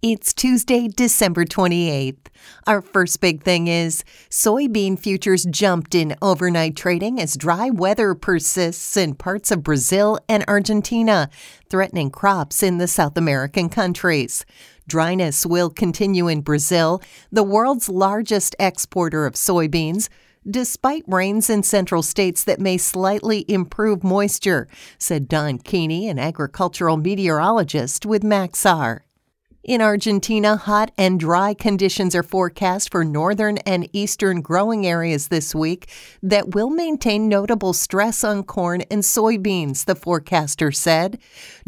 It's Tuesday, December 28th. Our first big thing is soybean futures jumped in overnight trading as dry weather persists in parts of Brazil and Argentina, threatening crops in the South American countries. Dryness will continue in Brazil, the world's largest exporter of soybeans despite rains in central states that may slightly improve moisture, said Don Keeney, an agricultural meteorologist with Maxar. In Argentina, hot and dry conditions are forecast for northern and eastern growing areas this week that will maintain notable stress on corn and soybeans, the forecaster said.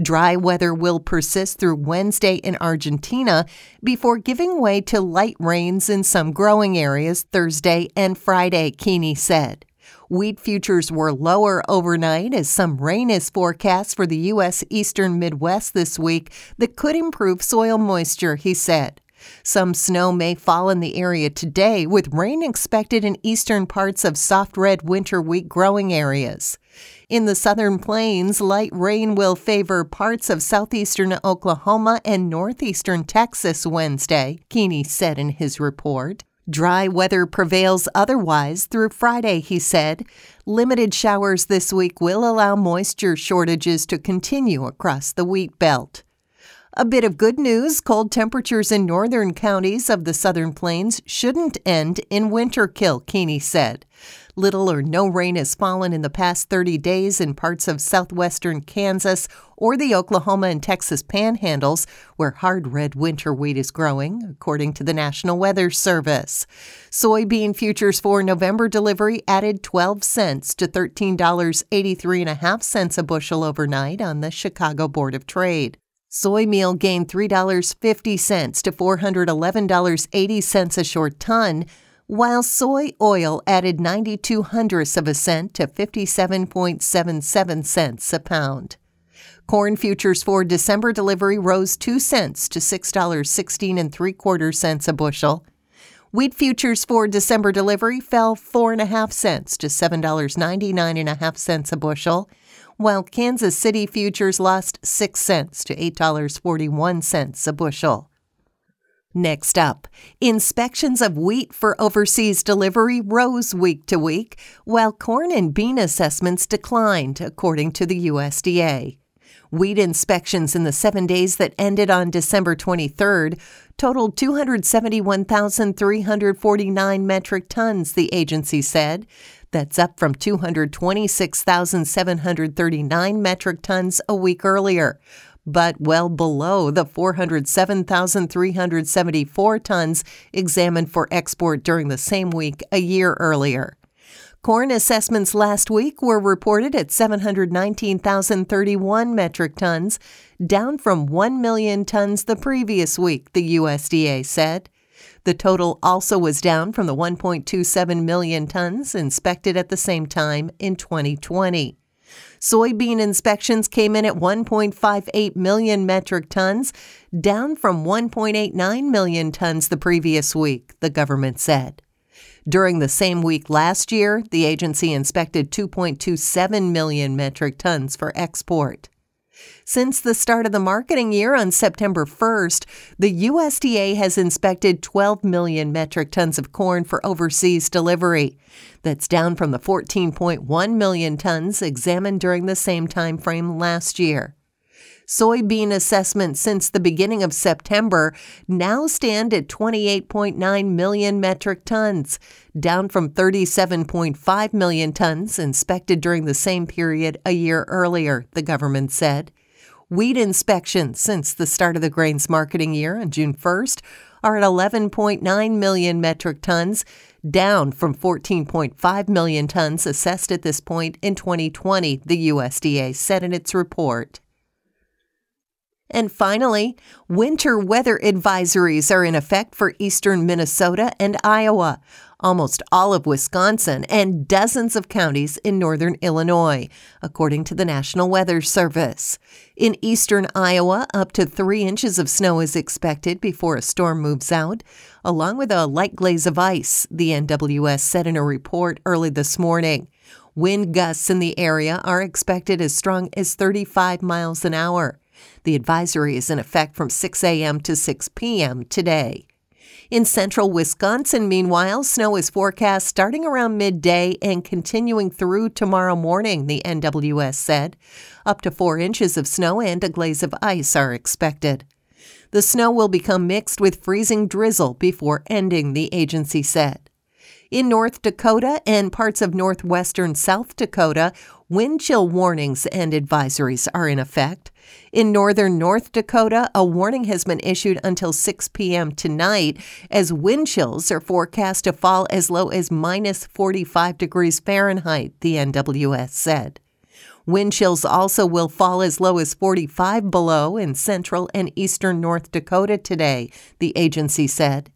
Dry weather will persist through Wednesday in Argentina before giving way to light rains in some growing areas Thursday and Friday, Keeney said. Wheat futures were lower overnight as some rain is forecast for the U.S. eastern Midwest this week that could improve soil moisture, he said. Some snow may fall in the area today, with rain expected in eastern parts of soft red winter wheat growing areas. In the southern plains, light rain will favor parts of southeastern Oklahoma and northeastern Texas Wednesday, Keeney said in his report. Dry weather prevails otherwise through Friday, he said. Limited showers this week will allow moisture shortages to continue across the wheat belt. A bit of good news cold temperatures in northern counties of the southern plains shouldn't end in winter kill, Keeney said. Little or no rain has fallen in the past 30 days in parts of southwestern Kansas or the Oklahoma and Texas panhandles, where hard red winter wheat is growing, according to the National Weather Service. Soybean futures for November delivery added 12 cents to $13.83.5 a bushel overnight on the Chicago Board of Trade. Soy meal gained $3.50 to $411.80 a short ton while soy oil added 92 hundredths of a cent to 57.77 cents a pound. Corn futures for December delivery rose 2 cents to $6.16 and 3 quarter cents a bushel. Wheat futures for December delivery fell 4.5 cents to $7.99.5 cents a bushel, while Kansas City futures lost 6 cents to $8.41 a bushel. Next up, inspections of wheat for overseas delivery rose week to week, while corn and bean assessments declined, according to the USDA. Wheat inspections in the seven days that ended on December 23rd totaled 271,349 metric tons, the agency said. That's up from 226,739 metric tons a week earlier but well below the 407,374 tons examined for export during the same week a year earlier. Corn assessments last week were reported at 719,031 metric tons, down from 1 million tons the previous week, the USDA said. The total also was down from the 1.27 million tons inspected at the same time in 2020. Soybean inspections came in at 1.58 million metric tons, down from 1.89 million tons the previous week, the government said. During the same week last year, the agency inspected 2.27 million metric tons for export. Since the start of the marketing year on September 1st, the USDA has inspected 12 million metric tons of corn for overseas delivery. That's down from the 14.1 million tons examined during the same time frame last year. Soybean assessments since the beginning of September now stand at 28.9 million metric tons, down from 37.5 million tons inspected during the same period a year earlier, the government said. Wheat inspections since the start of the grains marketing year on June 1st are at 11.9 million metric tons, down from 14.5 million tons assessed at this point in 2020, the USDA said in its report. And finally, winter weather advisories are in effect for eastern Minnesota and Iowa, almost all of Wisconsin, and dozens of counties in northern Illinois, according to the National Weather Service. In eastern Iowa, up to three inches of snow is expected before a storm moves out, along with a light glaze of ice, the NWS said in a report early this morning. Wind gusts in the area are expected as strong as 35 miles an hour. The advisory is in effect from 6 a.m. to 6 p.m. today. In central Wisconsin, meanwhile, snow is forecast starting around midday and continuing through tomorrow morning, the NWS said. Up to four inches of snow and a glaze of ice are expected. The snow will become mixed with freezing drizzle before ending, the agency said. In North Dakota and parts of northwestern South Dakota, wind chill warnings and advisories are in effect. In northern North Dakota, a warning has been issued until 6 p.m. tonight as wind chills are forecast to fall as low as minus 45 degrees Fahrenheit, the NWS said. Wind chills also will fall as low as 45 below in central and eastern North Dakota today, the agency said.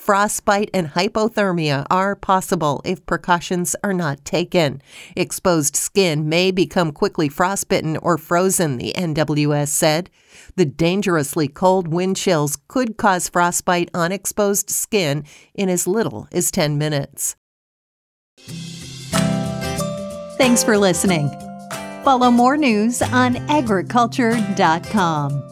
Frostbite and hypothermia are possible if precautions are not taken. Exposed skin may become quickly frostbitten or frozen, the NWS said. The dangerously cold wind chills could cause frostbite on exposed skin in as little as 10 minutes. Thanks for listening. Follow more news on agriculture.com.